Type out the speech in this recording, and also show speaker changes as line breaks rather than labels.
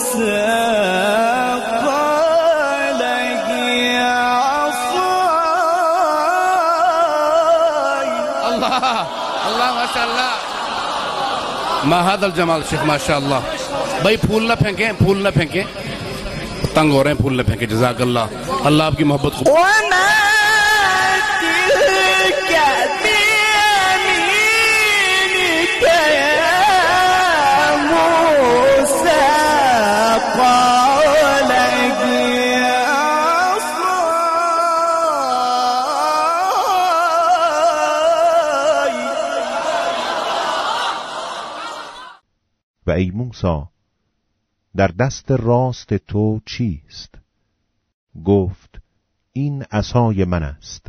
موسى قال هي عصاي
الله الله ما شاء الله ما هذا الجمال شيخ ما شاء الله. طيب، بھائی پھول نہ پھینکیں پھول نہ پھینکیں۔ تنگ ہو رہے ہیں پھول نہ پھینکیں جزاک اللہ۔ اللہ آپ کی محبت
و ای موسی۔ در دست راست تو چیست؟ گفت این عصای من است.